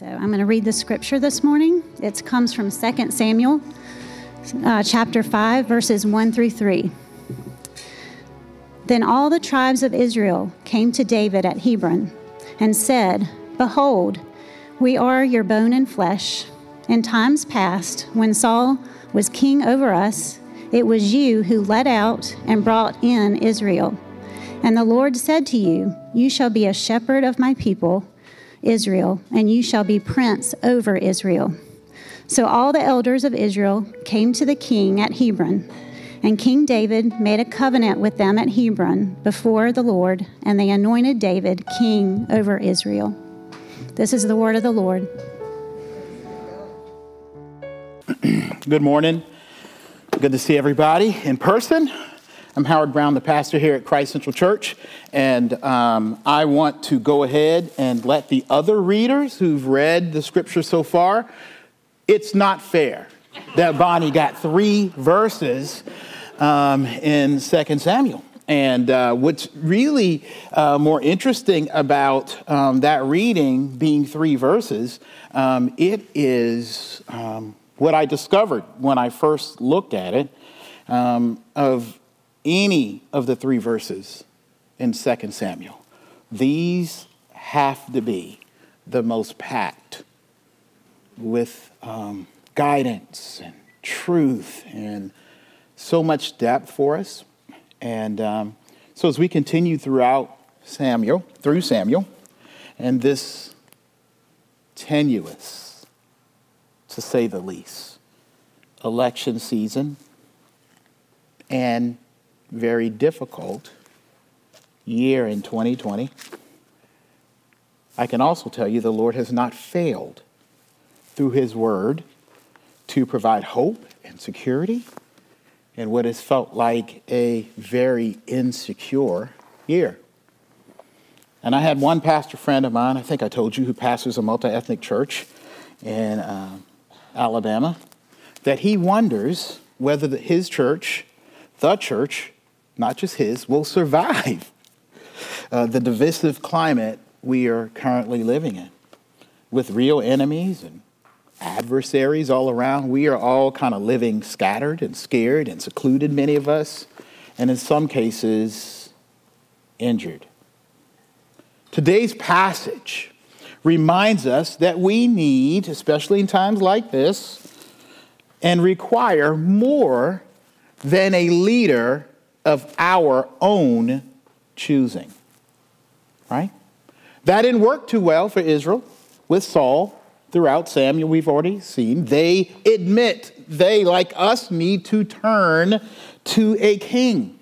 So I'm going to read the scripture this morning. It comes from 2 Samuel uh, chapter 5, verses 1 through 3. Then all the tribes of Israel came to David at Hebron and said, Behold, we are your bone and flesh. In times past, when Saul was king over us, it was you who led out and brought in Israel. And the Lord said to you, You shall be a shepherd of my people, Israel, and you shall be prince over Israel. So all the elders of Israel came to the king at Hebron, and King David made a covenant with them at Hebron before the Lord, and they anointed David king over Israel. This is the word of the Lord. Good morning. Good to see everybody in person. I'm Howard Brown, the pastor here at Christ Central Church, and um, I want to go ahead and let the other readers who've read the scripture so far it's not fair that Bonnie got three verses um, in 2 Samuel. And uh, what's really uh, more interesting about um, that reading being three verses, um, it is um, what I discovered when I first looked at it um, of any of the three verses in 2 Samuel. These have to be the most packed with um, guidance and truth and so much depth for us. And um, so as we continue throughout Samuel, through Samuel, and this tenuous, to say the least, election season and very difficult year in 2020, I can also tell you the Lord has not failed through His Word to provide hope and security in what has felt like a very insecure year. And I had one pastor friend of mine, I think I told you, who pastors a multi ethnic church in uh, Alabama, that he wonders whether the, his church, the church, not just his, will survive uh, the divisive climate we are currently living in with real enemies and adversaries all around. We are all kind of living scattered and scared and secluded, many of us, and in some cases, injured. Today's passage reminds us that we need, especially in times like this, and require more than a leader of our own choosing. Right? That didn't work too well for Israel with Saul throughout Samuel, we've already seen, they admit they, like us, need to turn to a king,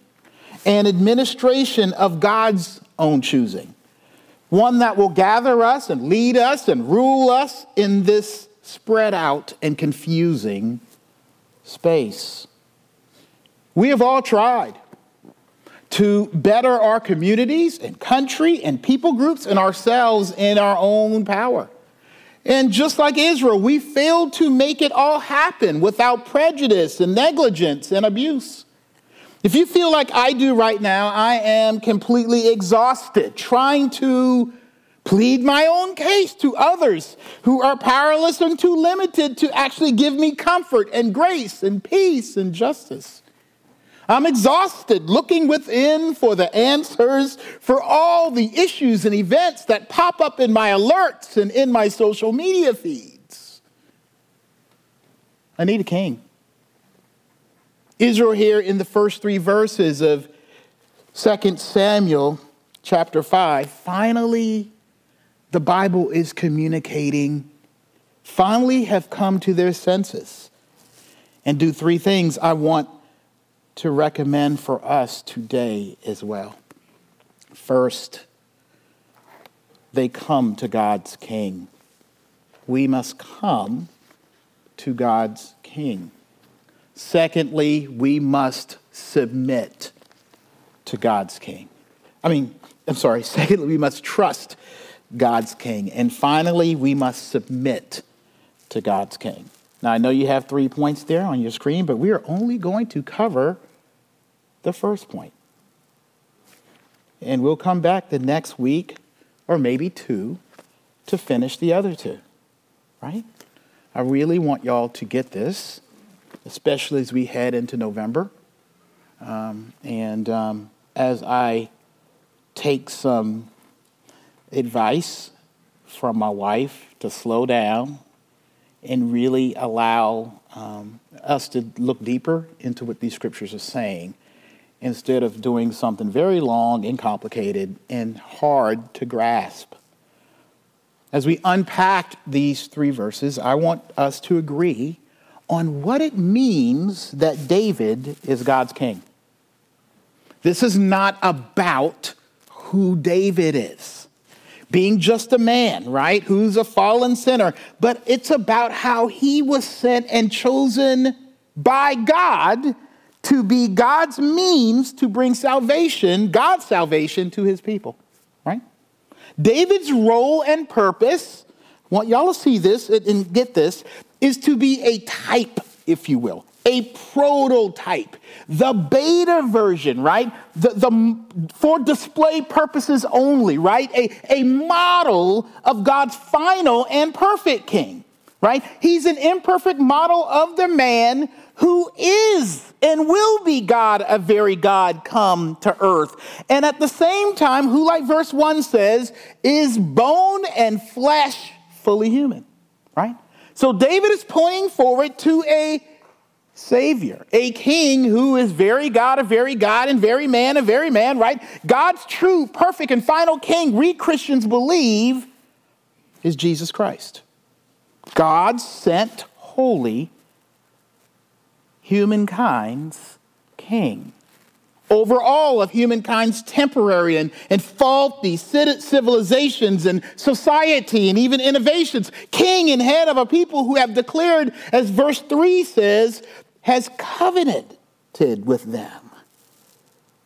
an administration of God's own choosing, one that will gather us and lead us and rule us in this spread out and confusing space. We have all tried to better our communities and country and people groups and ourselves in our own power. And just like Israel, we failed to make it all happen without prejudice and negligence and abuse. If you feel like I do right now, I am completely exhausted trying to plead my own case to others who are powerless and too limited to actually give me comfort and grace and peace and justice. I'm exhausted looking within for the answers for all the issues and events that pop up in my alerts and in my social media feeds. I need a king. Israel, here in the first three verses of 2 Samuel chapter 5, finally, the Bible is communicating, finally have come to their senses and do three things I want to recommend for us today as well. First, they come to God's King. We must come to God's King. Secondly, we must submit to God's King. I mean, I'm sorry, secondly, we must trust God's King. And finally, we must submit to God's King. Now, I know you have three points there on your screen, but we are only going to cover the first point. And we'll come back the next week or maybe two to finish the other two. right? I really want y'all to get this, especially as we head into November. Um, and um, as I take some advice from my wife to slow down and really allow um, us to look deeper into what these scriptures are saying instead of doing something very long and complicated and hard to grasp. As we unpack these three verses, I want us to agree on what it means that David is God's king. This is not about who David is, being just a man, right, who's a fallen sinner, but it's about how he was sent and chosen by God to be God's means to bring salvation, God's salvation to his people, right? David's role and purpose, want y'all to see this and get this, is to be a type, if you will, a prototype, the beta version, right? The, the, for display purposes only, right? A, a model of God's final and perfect king, right? He's an imperfect model of the man who is and will be God, a very God come to earth. And at the same time, who, like verse 1 says, is bone and flesh, fully human, right? So David is pointing forward to a Savior, a king who is very God, a very God, and very man, a very man, right? God's true, perfect, and final king, we Christians believe, is Jesus Christ. God sent holy humankind's king. Over all of humankind's temporary and, and faulty civilizations and society and even innovations, king and head of a people who have declared, as verse 3 says, has covenanted with them,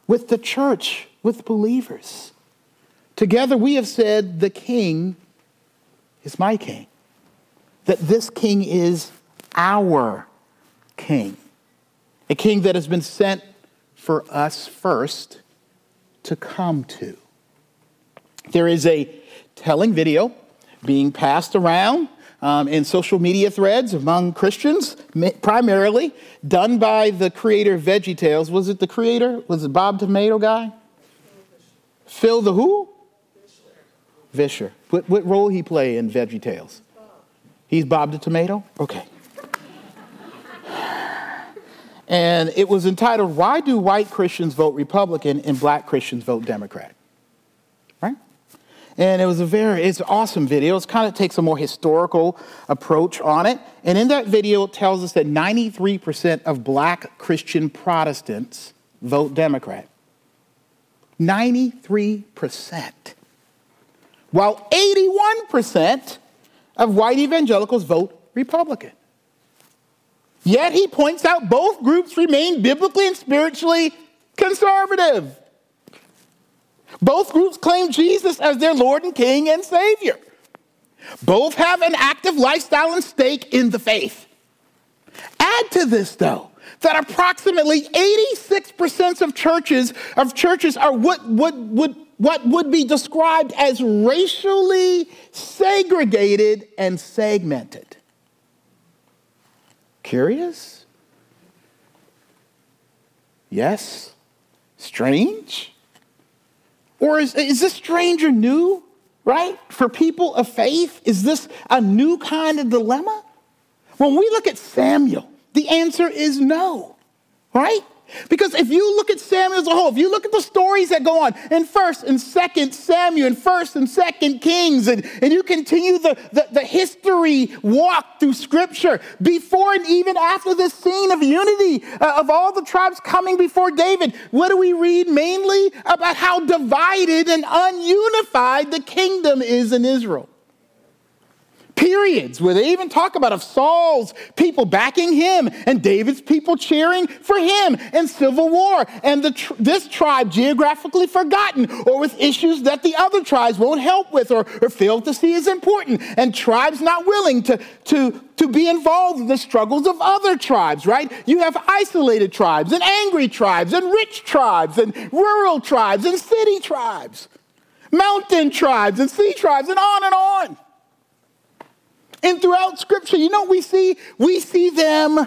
with the church, with believers. Together we have said, The king is my king, that this king is our king a king that has been sent for us first to come to. There is a telling video being passed around um, in social media threads among Christians, primarily done by the creator of VeggieTales. Was it the creator? Was it Bob Tomato guy? Phil the who? Vischer. What, what role he play in VeggieTales? He's Bob the Tomato? Okay and it was entitled, Why Do White Christians Vote Republican and Black Christians Vote Democrat? Right? And it was a very, it's an awesome video. It kind of takes a more historical approach on it. And in that video, it tells us that 93% of black Christian Protestants vote Democrat. 93%. While 81% of white evangelicals vote Republican. Yet he points out both groups remain biblically and spiritually conservative. Both groups claim Jesus as their Lord and King and Savior. Both have an active lifestyle and stake in the faith. Add to this, though, that approximately 86% of churches of churches are what what would be described as racially segregated and segmented. Curious? Yes? Strange? Or is, is this strange or new, right? For people of faith, is this a new kind of dilemma? When we look at Samuel, the answer is no, right? Because if you look at Samuel as a whole, if you look at the stories that go on in 1st and 2nd Samuel and 1st and 2nd Kings, and, and you continue the, the, the history walk through Scripture, before and even after this scene of unity uh, of all the tribes coming before David, what do we read mainly? About how divided and ununified the kingdom is in Israel periods where they even talk about of Saul's people backing him and David's people cheering for him and civil war and the this tribe geographically forgotten or with issues that the other tribes won't help with or, or fail to see as important and tribes not willing to, to, to be involved in the struggles of other tribes, right? You have isolated tribes and angry tribes and rich tribes and rural tribes and city tribes, mountain tribes and sea tribes and on and on. And throughout Scripture, you know we see? We see them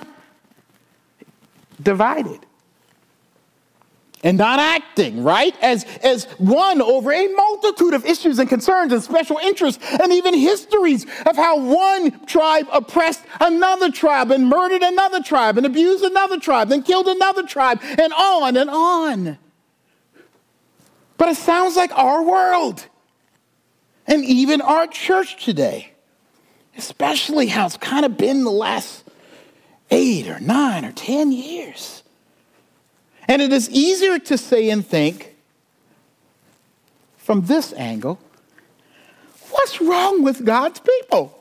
divided and not acting, right? As, as one over a multitude of issues and concerns and special interests and even histories of how one tribe oppressed another tribe and murdered another tribe and abused another tribe and killed another tribe and on and on. But it sounds like our world and even our church today, especially how it's kind of been the last eight or nine or ten years. And it is easier to say and think from this angle what's wrong with God's people?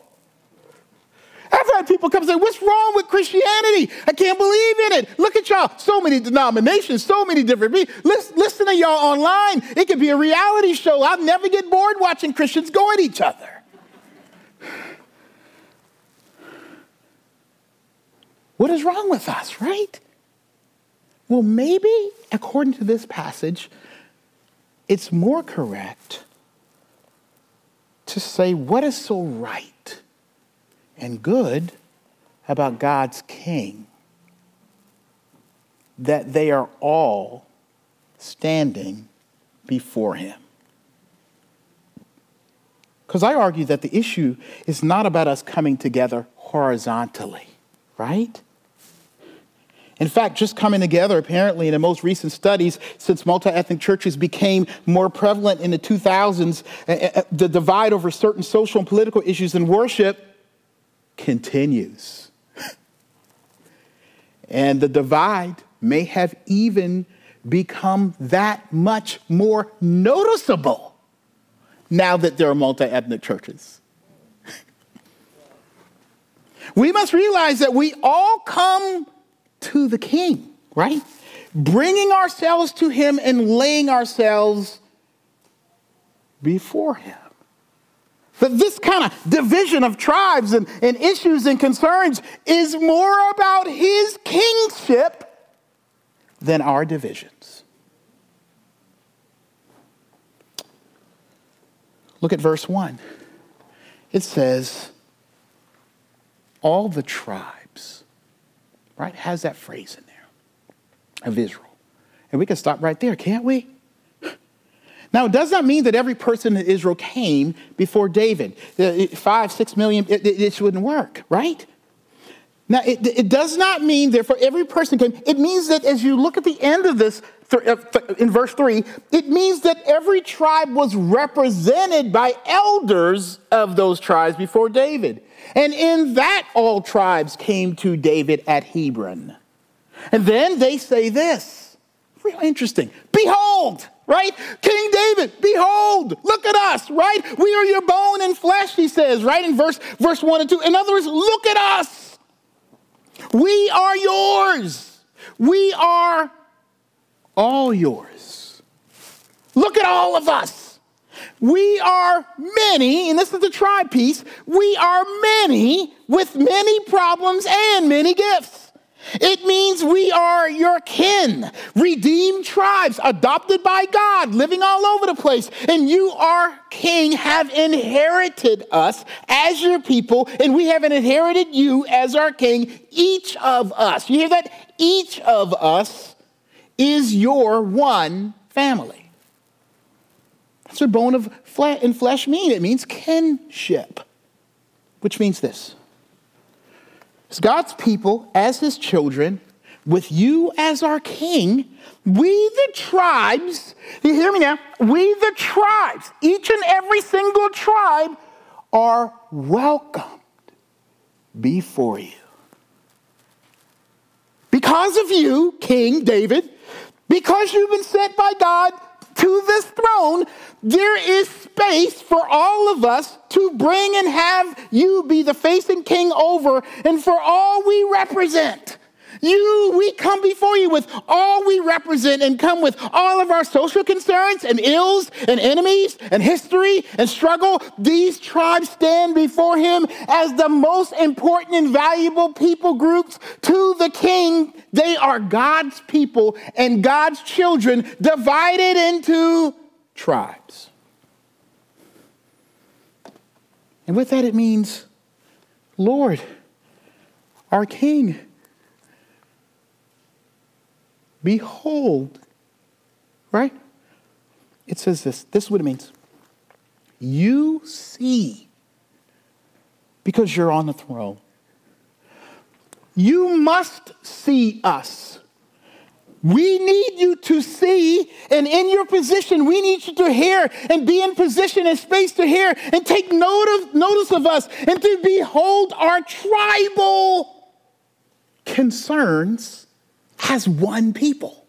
I've had people come and say, What's wrong with Christianity? I can't believe in it. Look at y'all. So many denominations, so many different people. Listen, listen to y'all online. It could be a reality show. I'll never get bored watching Christians go at each other. What is wrong with us, right? Well, maybe, according to this passage, it's more correct to say what is so right and good about God's king that they are all standing before him. Because I argue that the issue is not about us coming together horizontally, right? In fact, just coming together, apparently, in the most recent studies, since multi ethnic churches became more prevalent in the 2000s, eh, eh, the divide over certain social and political issues in worship continues. and the divide may have even become that much more noticeable now that there are multi ethnic churches. We must realize that we all come to the king, right? Bringing ourselves to him and laying ourselves before him. That this kind of division of tribes and, and issues and concerns is more about his kingship than our divisions. Look at verse 1. It says, All the tribes right? Has that phrase in there of Israel. And we can stop right there, can't we? Now, it does not mean that every person in Israel came before David. Five, six million, it, it, it wouldn't work, right? Now, it, it, does not mean, therefore, every person came. It means that as you look at the end of this, uh, in verse 3, it means that every tribe was represented by elders of those tribes before David. And in that, all tribes came to David at Hebron. And then they say this real interesting Behold, right? King David, behold, look at us, right? We are your bone and flesh, he says, right? In verse, verse 1 and 2. In other words, look at us. We are yours. We are all yours. Look at all of us. We are many, and this is the tribe piece, we are many with many problems and many gifts. It means we are your kin, redeemed tribes, adopted by God, living all over the place. And you, our king, have inherited us as your people, and we have inherited you as our king, each of us. You hear that? Each of us is your one family. That's what bone of flesh and flesh mean. It means kinship, which means this. As God's people, as his children, with you as our king, we the tribes, you hear me now? We the tribes, each and every single tribe, are welcomed before you. Because of you, King David, because you've been sent by God to this throne, there is space for all of us to bring and have you be the face and king over and for all we represent. You, we come before you with all we represent and come with all of our social concerns and ills and enemies and history and struggle. These tribes stand before him as the most important and valuable people groups to the king. They are God's people and God's children divided into tribes. And with that, it means Lord, our King, behold, right? It says this. This is what it means. You see, because you're on the throne. You must see us. We need you to see, and in your position, we need you to hear and be in position and space to hear and take note of, notice of us and to behold our tribal concerns as one people.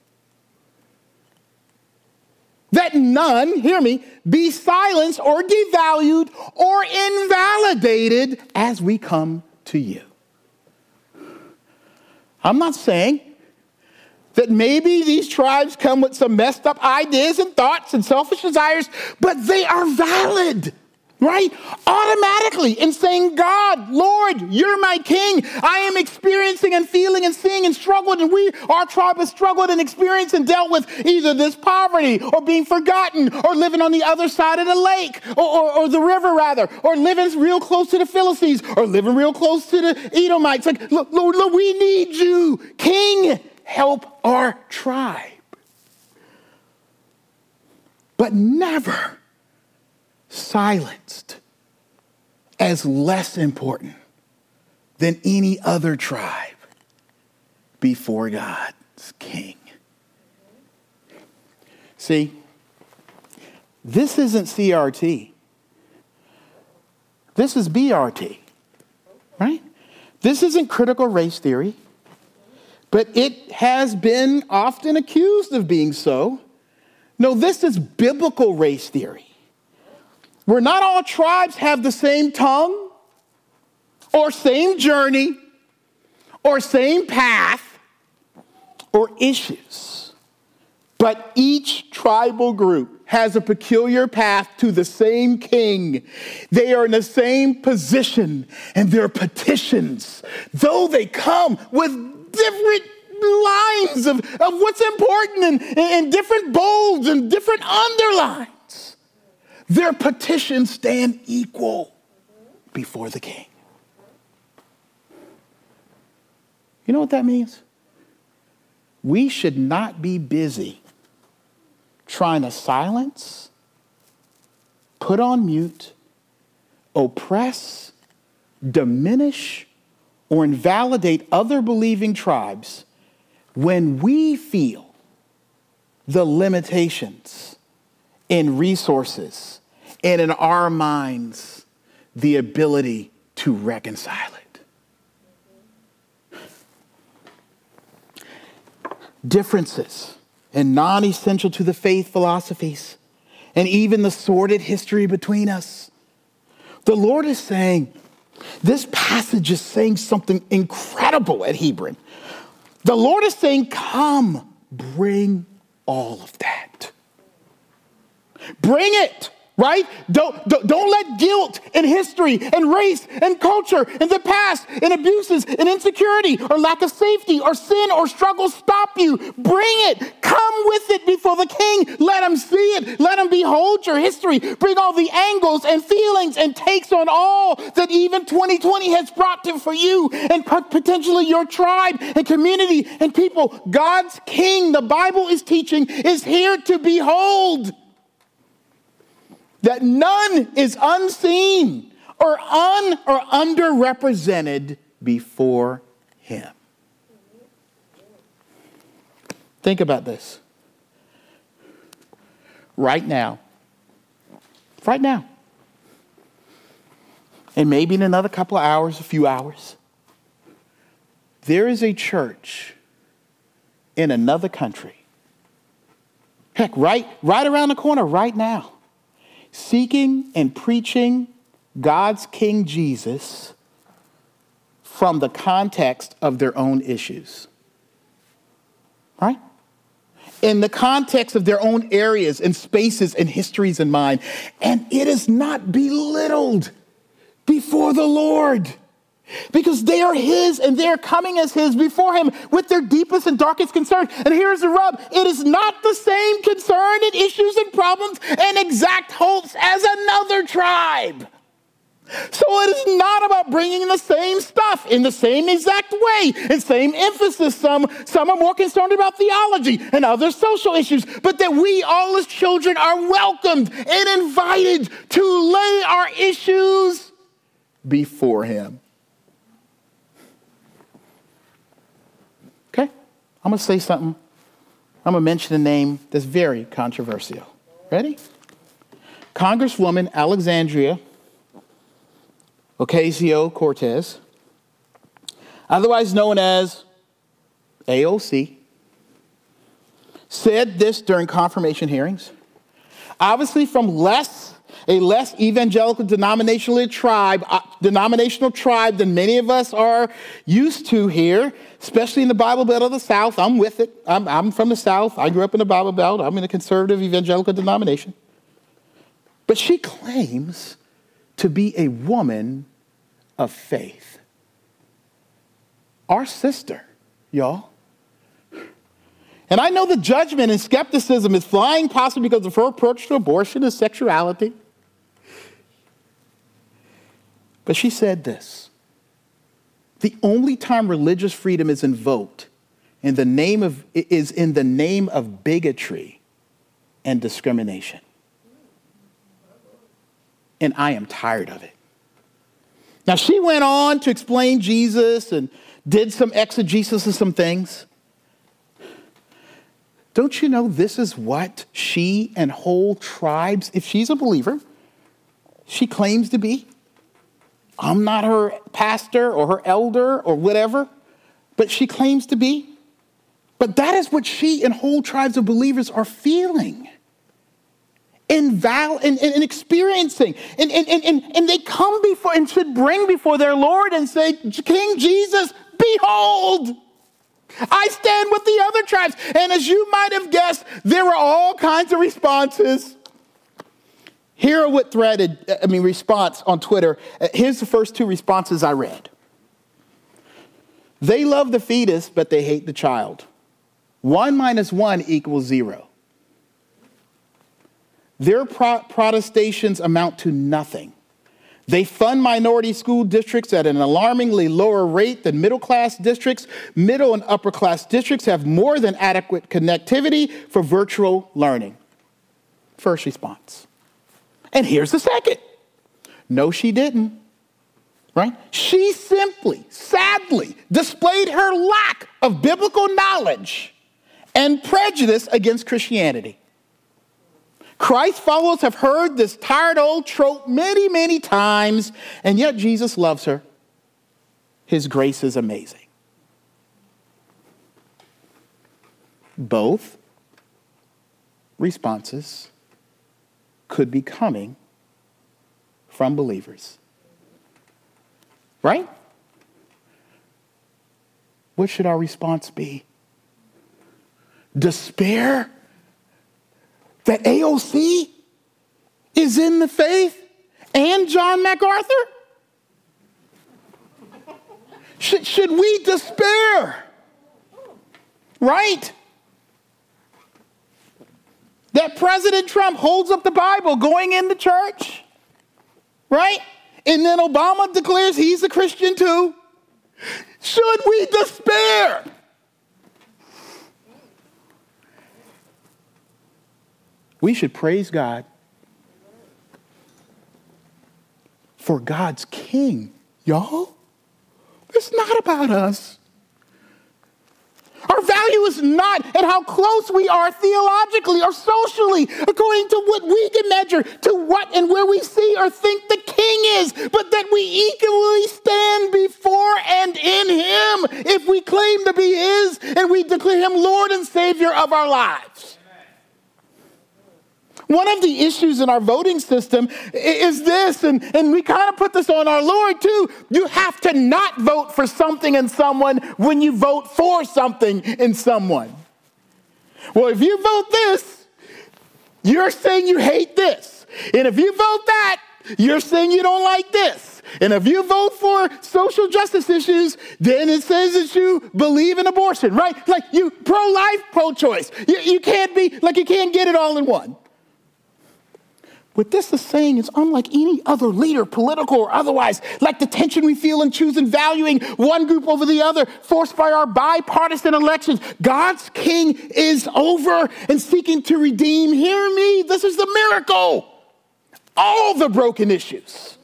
That none, hear me, be silenced or devalued or invalidated as we come to you. I'm not saying that maybe these tribes come with some messed up ideas and thoughts and selfish desires, but they are valid, right? Automatically in saying, God, Lord, you're my king. I am experiencing and feeling and seeing and struggling. and we, our tribe has struggled and experienced and dealt with either this poverty or being forgotten or living on the other side of the lake or, or, or the river, rather, or living real close to the Philistines or living real close to the Edomites. Like, Lord, Lord we need you, king help our tribe. But never silenced as less important than any other tribe before God's king. See, this isn't CRT. This is BRT, right? This isn't critical race theory but it has been often accused of being so. No, this is biblical race theory, where not all tribes have the same tongue, or same journey, or same path, or issues. But each tribal group has a peculiar path to the same king. They are in the same position, and their petitions, though they come with different lines of, of what's important and, and different bolds and different underlines. Their petitions stand equal before the king. You know what that means? We should not be busy trying to silence, put on mute, oppress, diminish, or invalidate other believing tribes when we feel the limitations in resources and in our minds the ability to reconcile it. Differences and non essential to the faith philosophies and even the sordid history between us. The Lord is saying, this passage is saying something incredible at Hebron. The Lord is saying, Come, bring all of that. Bring it right? Don't, don't, don't let guilt and history and race and culture and the past and abuses and insecurity or lack of safety or sin or struggle stop you. Bring it. Come with it before the king. Let him see it. Let him behold your history. Bring all the angles and feelings and takes on all that even 2020 has brought to for you and potentially your tribe and community and people. God's king, the Bible is teaching, is here to behold that none is unseen or un or underrepresented before him. Think about this. Right now, right now, and maybe in another couple of hours, a few hours, there is a church in another country. Heck, right, right around the corner, right now seeking and preaching God's King Jesus from the context of their own issues. Right? In the context of their own areas and spaces and histories in mind. And it is not belittled before the Lord because they are His and they are coming as His before Him with their deepest and darkest concern. And here's the rub it is not the same concern and issues and problems and exact hopes as another tribe. So it is not about bringing the same stuff in the same exact way and same emphasis. Some, some are more concerned about theology and other social issues, but that we all as children are welcomed and invited to lay our issues before Him. I'm going to say something. I'm going to mention a name that's very controversial. Ready? Congresswoman Alexandria Ocasio Cortez, otherwise known as AOC, said this during confirmation hearings. Obviously, from less a less evangelical denominational tribe, uh, denominational tribe than many of us are used to here, especially in the Bible Belt of the South. I'm with it. I'm, I'm from the South. I grew up in the Bible Belt. I'm in a conservative evangelical denomination. But she claims to be a woman of faith. Our sister, y'all. And I know the judgment and skepticism is flying possibly because of her approach to abortion and sexuality. But she said this the only time religious freedom is invoked in the name of, is in the name of bigotry and discrimination. And I am tired of it. Now, she went on to explain Jesus and did some exegesis of some things. Don't you know this is what she and whole tribes, if she's a believer, she claims to be? I'm not her pastor or her elder or whatever, but she claims to be. But that is what she and whole tribes of believers are feeling and, val- and, and, and experiencing. And, and, and, and they come before and should bring before their Lord and say, King Jesus, behold, I stand with the other tribes. And as you might have guessed, there were all kinds of responses. Here are what threaded, uh, I mean, response on Twitter. Uh, here's the first two responses I read. They love the fetus, but they hate the child. One minus one equals zero. Their pro- protestations amount to nothing. They fund minority school districts at an alarmingly lower rate than middle class districts. Middle and upper class districts have more than adequate connectivity for virtual learning. First response. And here's the second no, she didn't. Right? She simply, sadly, displayed her lack of biblical knowledge and prejudice against Christianity. Christ followers have heard this tired old trope many, many times, and yet Jesus loves her. His grace is amazing. Both responses could be coming from believers. Right? What should our response be? Despair? that AOC is in the faith and John MacArthur? Should, should we despair? Right? That President Trump holds up the Bible going into church? Right? And then Obama declares he's a Christian too. Should we despair? We should praise God for God's king, y'all. It's not about us. Our value is not at how close we are theologically or socially, according to what we can measure, to what and where we see or think the king is, but that we equally stand before and in him if we claim to be his and we declare him Lord and Savior of our lives. One of the issues in our voting system is this, and, and we kind of put this on our Lord too. You have to not vote for something in someone when you vote for something in someone. Well, if you vote this, you're saying you hate this. And if you vote that, you're saying you don't like this. And if you vote for social justice issues, then it says that you believe in abortion, right? Like you pro life, pro choice. You, you can't be, like, you can't get it all in one. What this is saying is unlike any other leader, political or otherwise, like the tension we feel in choosing valuing one group over the other, forced by our bipartisan elections. God's king is over and seeking to redeem. Hear me, this is the miracle. All the broken issues,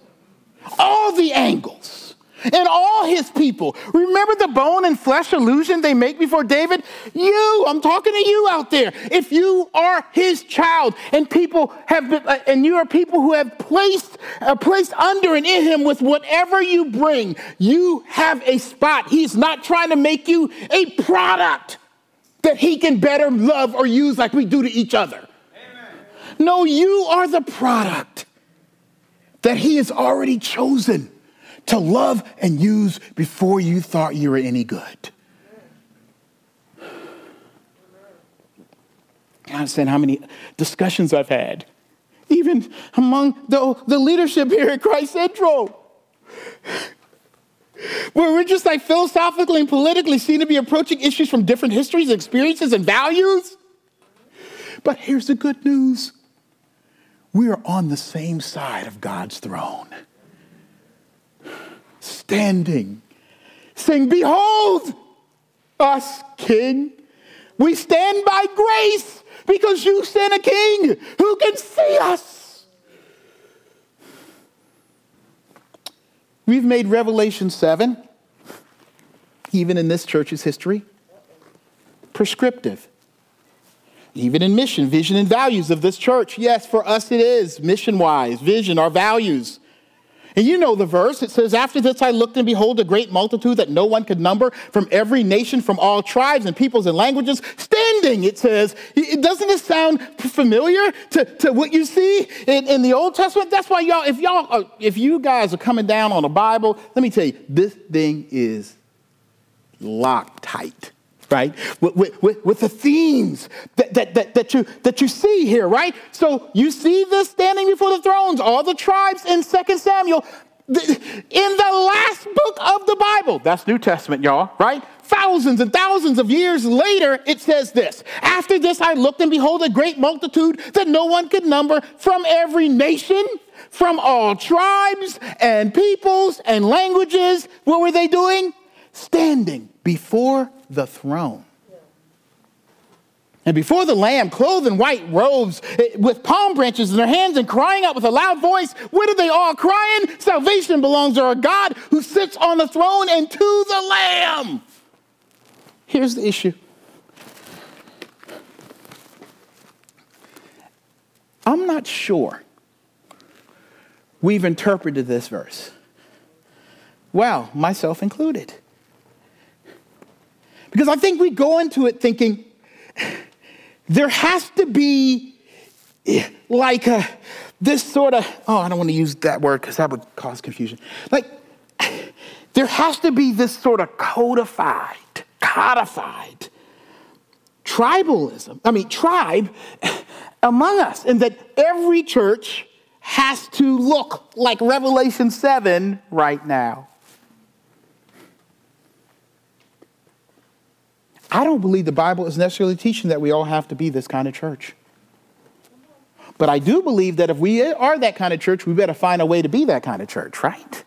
all the angles and all his people. Remember the bone and flesh illusion they make before David? You, I'm talking to you out there. If you are his child and people have been, uh, and you are people who have placed, uh, placed under and in him with whatever you bring, you have a spot. He's not trying to make you a product that he can better love or use like we do to each other. Amen. No, you are the product that he has already chosen to love and use before you thought you were any good. I understand how many discussions I've had, even among the, the leadership here at Christ Central, where we're just like philosophically and politically seen to be approaching issues from different histories, experiences, and values. But here's the good news we are on the same side of God's throne standing, saying, Behold us, King. We stand by grace because you sent a king who can see us. We've made Revelation 7, even in this church's history, prescriptive. Even in mission, vision, and values of this church. Yes, for us it is mission wise, vision, our values. And you know the verse. It says, After this I looked and behold a great multitude that no one could number from every nation, from all tribes and peoples and languages, standing, it says. Doesn't this sound familiar to, to what you see in, in the Old Testament? That's why y'all, if y'all, are, if you guys are coming down on the Bible, let me tell you, this thing is locked tight right? With, with, with, the themes that, that, that, that, you, that you see here, right? So you see this standing before the thrones, all the tribes in 2 Samuel. In the last book of the Bible, that's New Testament, y'all, right? Thousands and thousands of years later, it says this After this, I looked and behold a great multitude that no one could number from every nation, from all tribes and peoples and languages. What were they doing? Standing before the throne. And before the Lamb, clothed in white robes, eh, with palm branches in their hands, and crying out with a loud voice, what are they all crying? Salvation belongs to our God who sits on the throne and to the Lamb. Here's the issue I'm not sure we've interpreted this verse. Well, myself included. Because I think we go into it thinking there has to be like a, this sort of, oh, I don't want to use that word because that would cause confusion. Like, there has to be this sort of codified, codified tribalism, I mean, tribe among us, and that every church has to look like Revelation 7 right now. I don't believe the Bible is necessarily teaching that we all have to be this kind of church. But I do believe that if we are that kind of church, we better find a way to be that kind of church, right?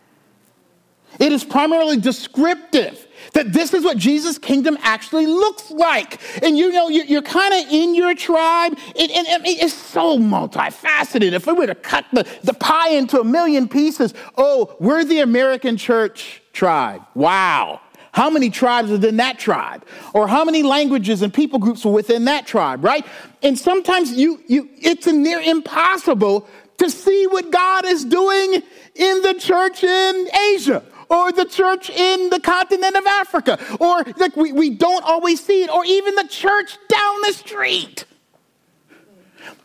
It is primarily descriptive that this is what Jesus' kingdom actually looks like. And you know, you're, kind of in your tribe. And, and, and, it's so multifaceted. If we were to cut the, the pie into a million pieces, oh, we're the American church tribe. Wow. How many tribes within that tribe? Or how many languages and people groups were within that tribe, right? And sometimes you, you, it's near impossible to see what God is doing in the church in Asia or the church in the continent of Africa, or like we, we don't always see it, or even the church down the street.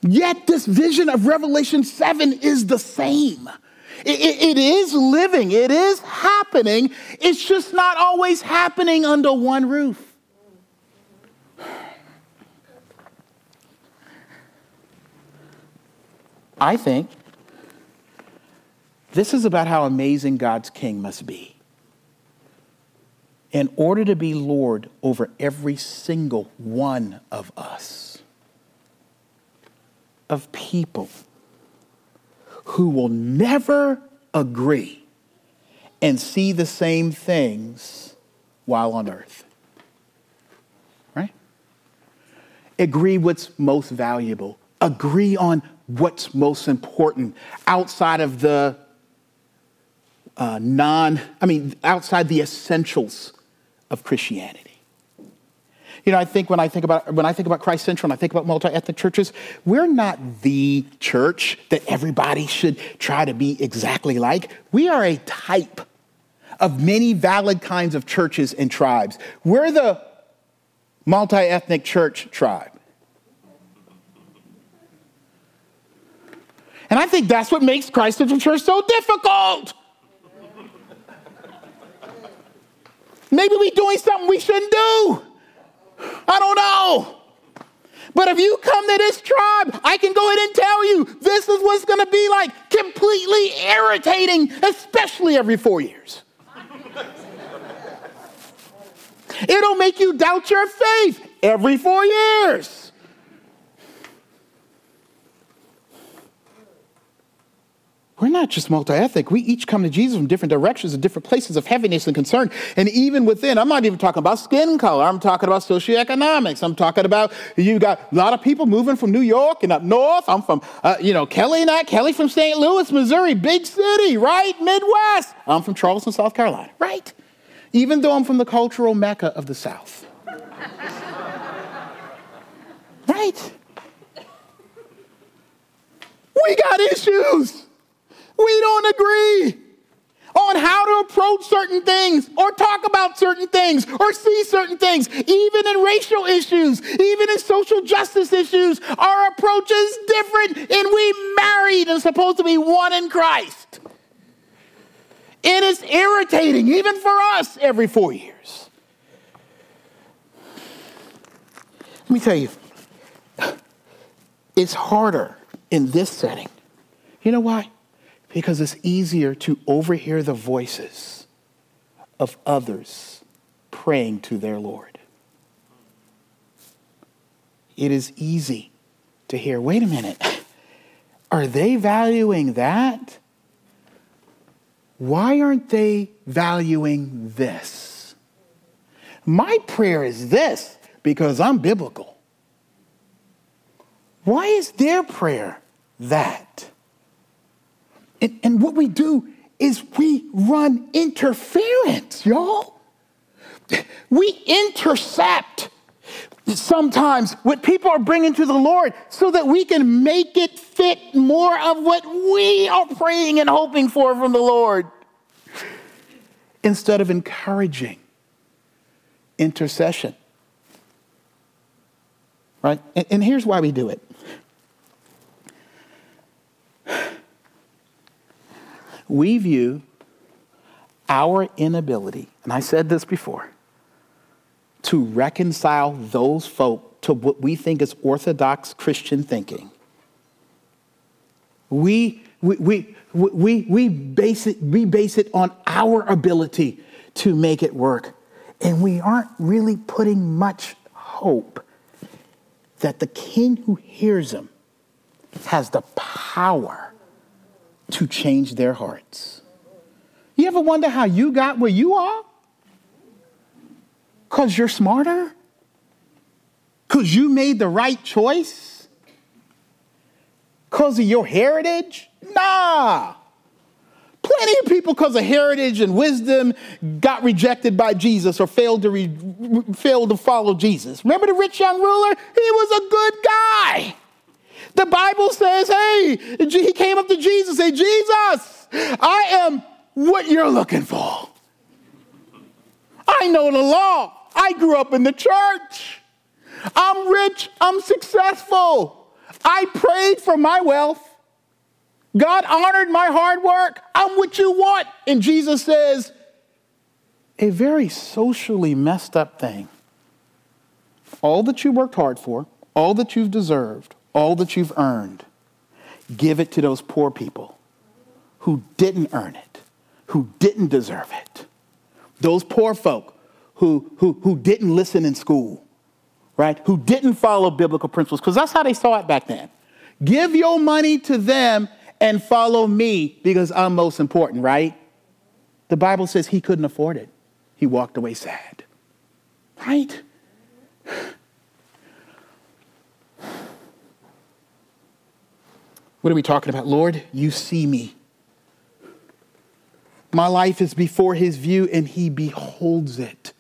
Yet this vision of Revelation 7 is the same. It, it is living, it is happening. It's just not always happening under one roof. I think this is about how amazing God's king must be. In order to be Lord over every single one of us, of people who will never agree and see the same things while on earth. Right? Agree what's most valuable, agree on what's most important outside of the uh, non, I mean, outside the essentials of Christianity. You know, I think when I think about when I think about Christ Central and I think about multi-ethnic churches, we're not the church that everybody should try to be exactly like. We are a type of many valid kinds of churches and tribes. We're the multi-ethnic church tribe. And I think that's what makes Christ Central Church so difficult. Maybe we're doing something we shouldn't do. I don't know. But if you come to this tribe, I can go ahead and tell you this is what's going to be like completely irritating, especially every four years. It'll make you doubt your faith every four years. We're not just multi ethnic. We each come to Jesus from different directions and different places of heaviness and concern. And even within, I'm not even talking about skin color. I'm talking about socioeconomics. I'm talking about you got a lot of people moving from New York and up north. I'm from, uh, you know, Kelly not Kelly from St. Louis, Missouri, big city, right? Midwest. I'm from Charleston, South Carolina, right? Even though I'm from the cultural mecca of the South. right? We got issues. We don't agree on how to approach certain things or talk about certain things or see certain things. Even in racial issues, even in social justice issues, our approach is different and we married and supposed to be one in Christ. It is irritating, even for us, every four years. Let me tell you, it's harder in this setting. You know why? Because it's easier to overhear the voices of others praying to their Lord. It is easy to hear, wait a minute, are they valuing that? Why aren't they valuing this? My prayer is this because I'm biblical. Why is their prayer that? And, and what we do is we run interference, y'all. We intercept sometimes what people are bringing to the Lord so that we can make it fit more of what we are praying and hoping for from the Lord instead of encouraging intercession. Right? And, and here's why we do it we view our inability, and I said this before, to reconcile those folk to what we think is orthodox Christian thinking. We, we, we, we, we, base it, we base it on our ability to make it work. And we aren't really putting much hope that the king who hears them has the power to change their hearts. You ever wonder how you got where you are? Because you're smarter? Because you made the right choice? Because of your heritage? Nah. Plenty of people, because of heritage and wisdom, got rejected by Jesus or failed to, re- failed to follow Jesus. Remember the rich young ruler? He was a good guy. The Bible says, hey, he came up to Jesus and said, Jesus, I am what you're looking for. I know the law. I grew up in the church. I'm rich. I'm successful. I prayed for my wealth. God honored my hard work. I'm what you want. And Jesus says, a very socially messed up thing. All that you worked hard for, all that you've deserved, all that you've earned, give it to those poor people who didn't earn it, who didn't deserve it. Those poor folk who, who, who didn't listen in school, right? Who didn't follow biblical principles, because that's how they saw it back then. Give your money to them and follow me because I'm most important, right? The Bible says he couldn't afford it. He walked away sad. Right? What are we talking about? Lord, you see me. My life is before his view and he beholds it.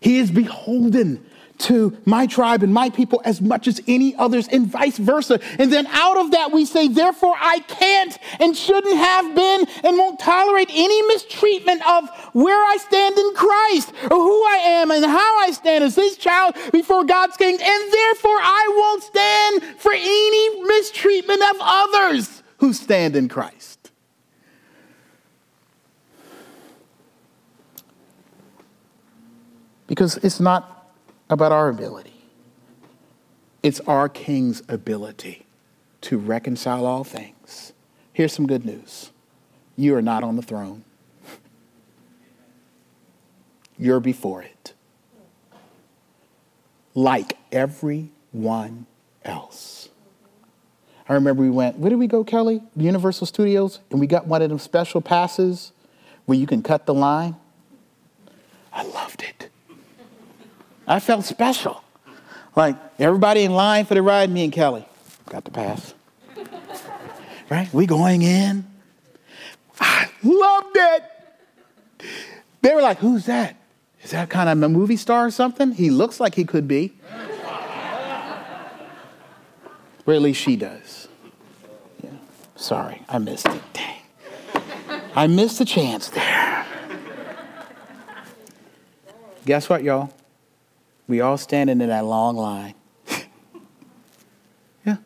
He is beholden to my tribe and my people as much as any others, and vice versa. And then out of that, we say, therefore, I can't and shouldn't have been and won't tolerate any mistreatment of where I stand in Christ or who I am and how I stand as his child before God's king. And therefore, I won't stand for any mistreatment of others who stand in Christ. Because it's not about our ability. It's our King's ability to reconcile all things. Here's some good news you are not on the throne, you're before it. Like everyone else. I remember we went, where did we go, Kelly? Universal Studios, and we got one of them special passes where you can cut the line. I loved it. I felt special. Like everybody in line for the ride, me and Kelly got the pass. right? We going in. I loved it. They were like, who's that? Is that kind of a movie star or something? He looks like he could be. or at least she does. Yeah. Sorry, I missed it. Dang. I missed a chance there. Guess what, y'all? We all standing in that long line. yeah.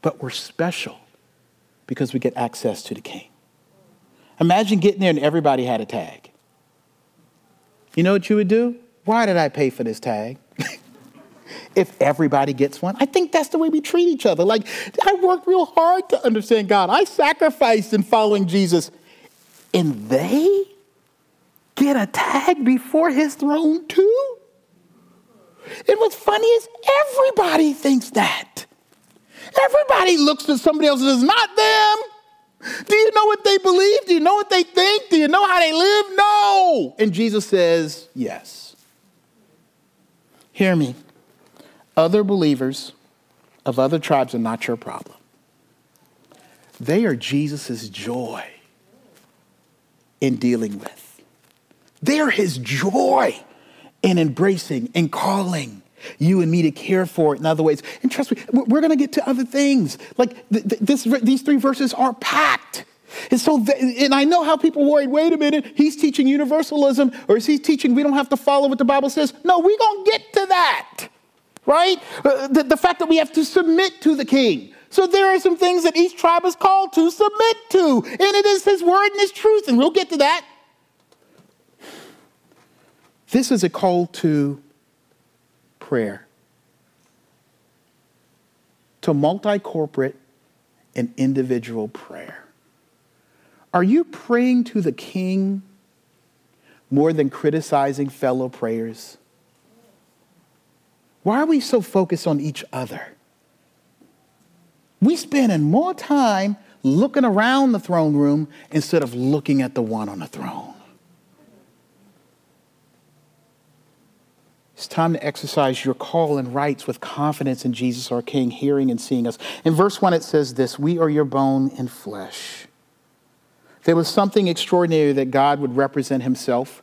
But we're special because we get access to the king. Imagine getting there and everybody had a tag. You know what you would do? Why did I pay for this tag? if everybody gets one. I think that's the way we treat each other. Like, I worked real hard to understand God. I sacrificed in following Jesus. And they get a tag before his throne too? And what's funny is everybody thinks that. Everybody looks at somebody else as not them. Do you know what they believe? Do you know what they think? Do you know how they live? No. And Jesus says, yes. Hear me. Other believers of other tribes are not your problem. They are Jesus' joy in dealing with. They're his joy in embracing and calling you and me to care for it in other ways. And trust me, we're going to get to other things. Like th- th- this, these three verses are packed. And so, th- and I know how people worry, wait a minute, he's teaching universalism, or is he teaching we don't have to follow what the Bible says? No, we're to get to that, right? Uh, the, the fact that we have to submit to the king. So there are some things that each tribe is called to submit to, and it is his word and his truth, and we'll get to that. This is a call to prayer, to multi corporate and individual prayer. Are you praying to the King more than criticizing fellow prayers? Why are we so focused on each other? We spending more time looking around the throne room instead of looking at the one on the throne. It's time to exercise your call and rights with confidence in Jesus, our King, hearing and seeing us. In verse 1, it says this We are your bone and flesh. There was something extraordinary that God would represent himself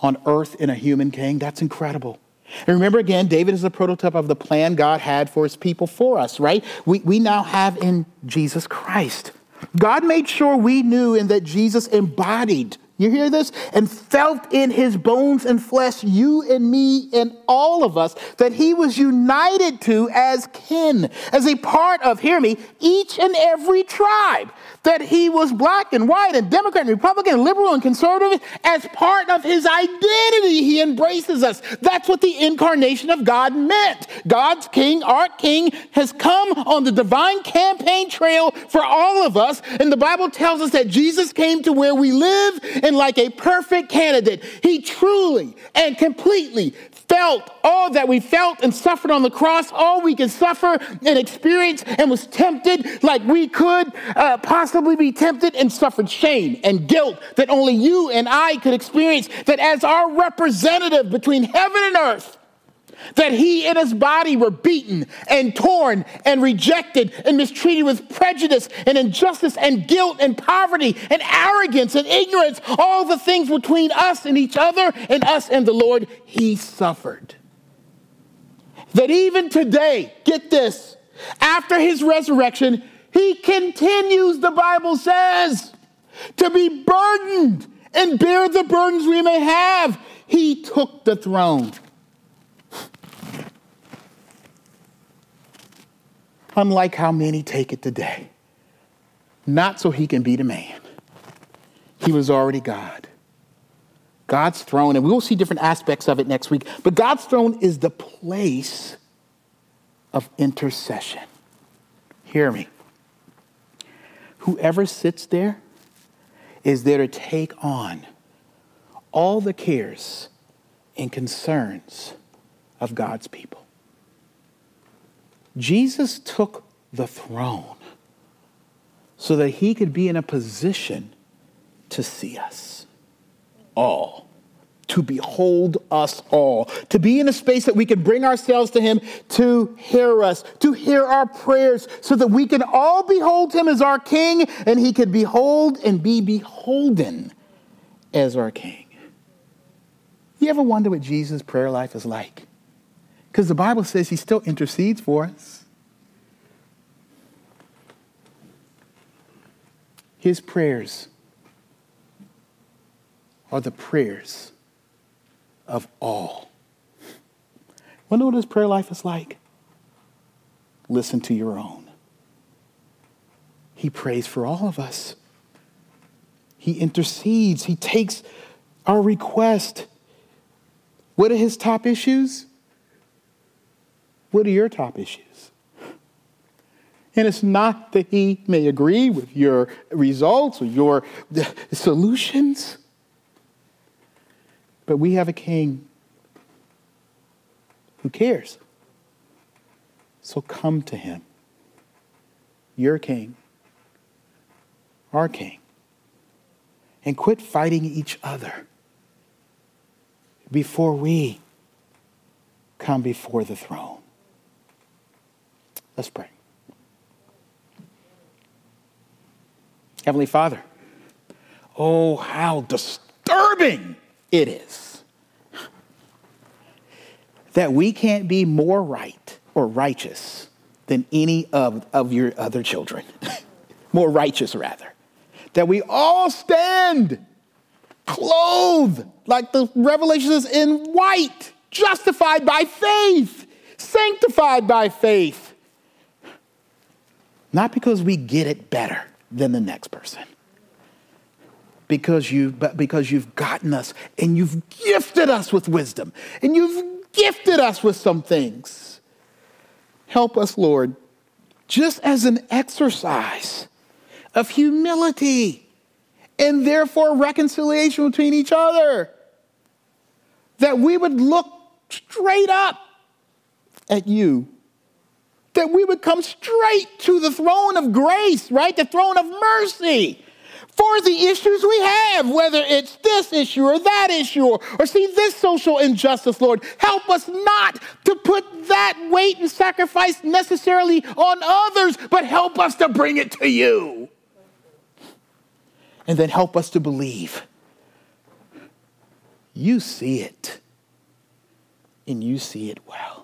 on earth in a human king. That's incredible. And remember again, David is a prototype of the plan God had for his people for us, right? We, we now have in Jesus Christ. God made sure we knew and that Jesus embodied you hear this? And felt in his bones and flesh, you and me and all of us, that he was united to as kin, as a part of, hear me, each and every tribe. That he was black and white and Democrat and Republican, and liberal and conservative, as part of his identity. He embraces us. That's what the incarnation of God meant. God's king, our king, has come on the divine campaign trail for all of us. And the Bible tells us that Jesus came to where we live and like a perfect candidate, he truly and completely felt all that we felt and suffered on the cross, all we could suffer and experience, and was tempted like we could uh, possibly be tempted, and suffered shame and guilt that only you and I could experience, that as our representative between heaven and earth, that he and his body were beaten and torn and rejected and mistreated with prejudice and injustice and guilt and poverty and arrogance and ignorance, all the things between us and each other and us and the Lord, he suffered. That even today, get this, after his resurrection, he continues, the Bible says, to be burdened and bear the burdens we may have. He took the throne. Unlike how many take it today. Not so he can be the man. He was already God. God's throne, and we will see different aspects of it next week, but God's throne is the place of intercession. Hear me. Whoever sits there is there to take on all the cares and concerns of God's people. Jesus took the throne so that he could be in a position to see us all, to behold us all, to be in a space that we can bring ourselves to him, to hear us, to hear our prayers, so that we can all behold him as our king and he could behold and be beholden as our king. You ever wonder what Jesus' prayer life is like? Because the Bible says he still intercedes for us. His prayers are the prayers of all. Want to know what his prayer life is like? Listen to your own. He prays for all of us. He intercedes. He takes our request. What are his top issues? What are your top issues? And it's not that he may agree with your results or your solutions, but we have a king who cares. So come to him, your king, our king, and quit fighting each other before we come before the throne. Let's pray. Heavenly Father, oh, how disturbing it is that we can't be more right or righteous than any of, of your other children. more righteous, rather. That we all stand clothed, like the Revelation says, in white, justified by faith, sanctified by faith not because we get it better than the next person. Because you but because you've gotten us and you've gifted us with wisdom and you've gifted us with some things. Help us, Lord, just as an exercise of humility and therefore reconciliation between each other. That we would look straight up at you that we would come straight to the throne of grace, right? The throne of mercy for the issues we have, whether it's this issue or that issue, or, or, see this social injustice, Lord. Help us not to put that weight and sacrifice necessarily on others, but help us to bring it to you. And then help us to believe. You see it, and you see it well.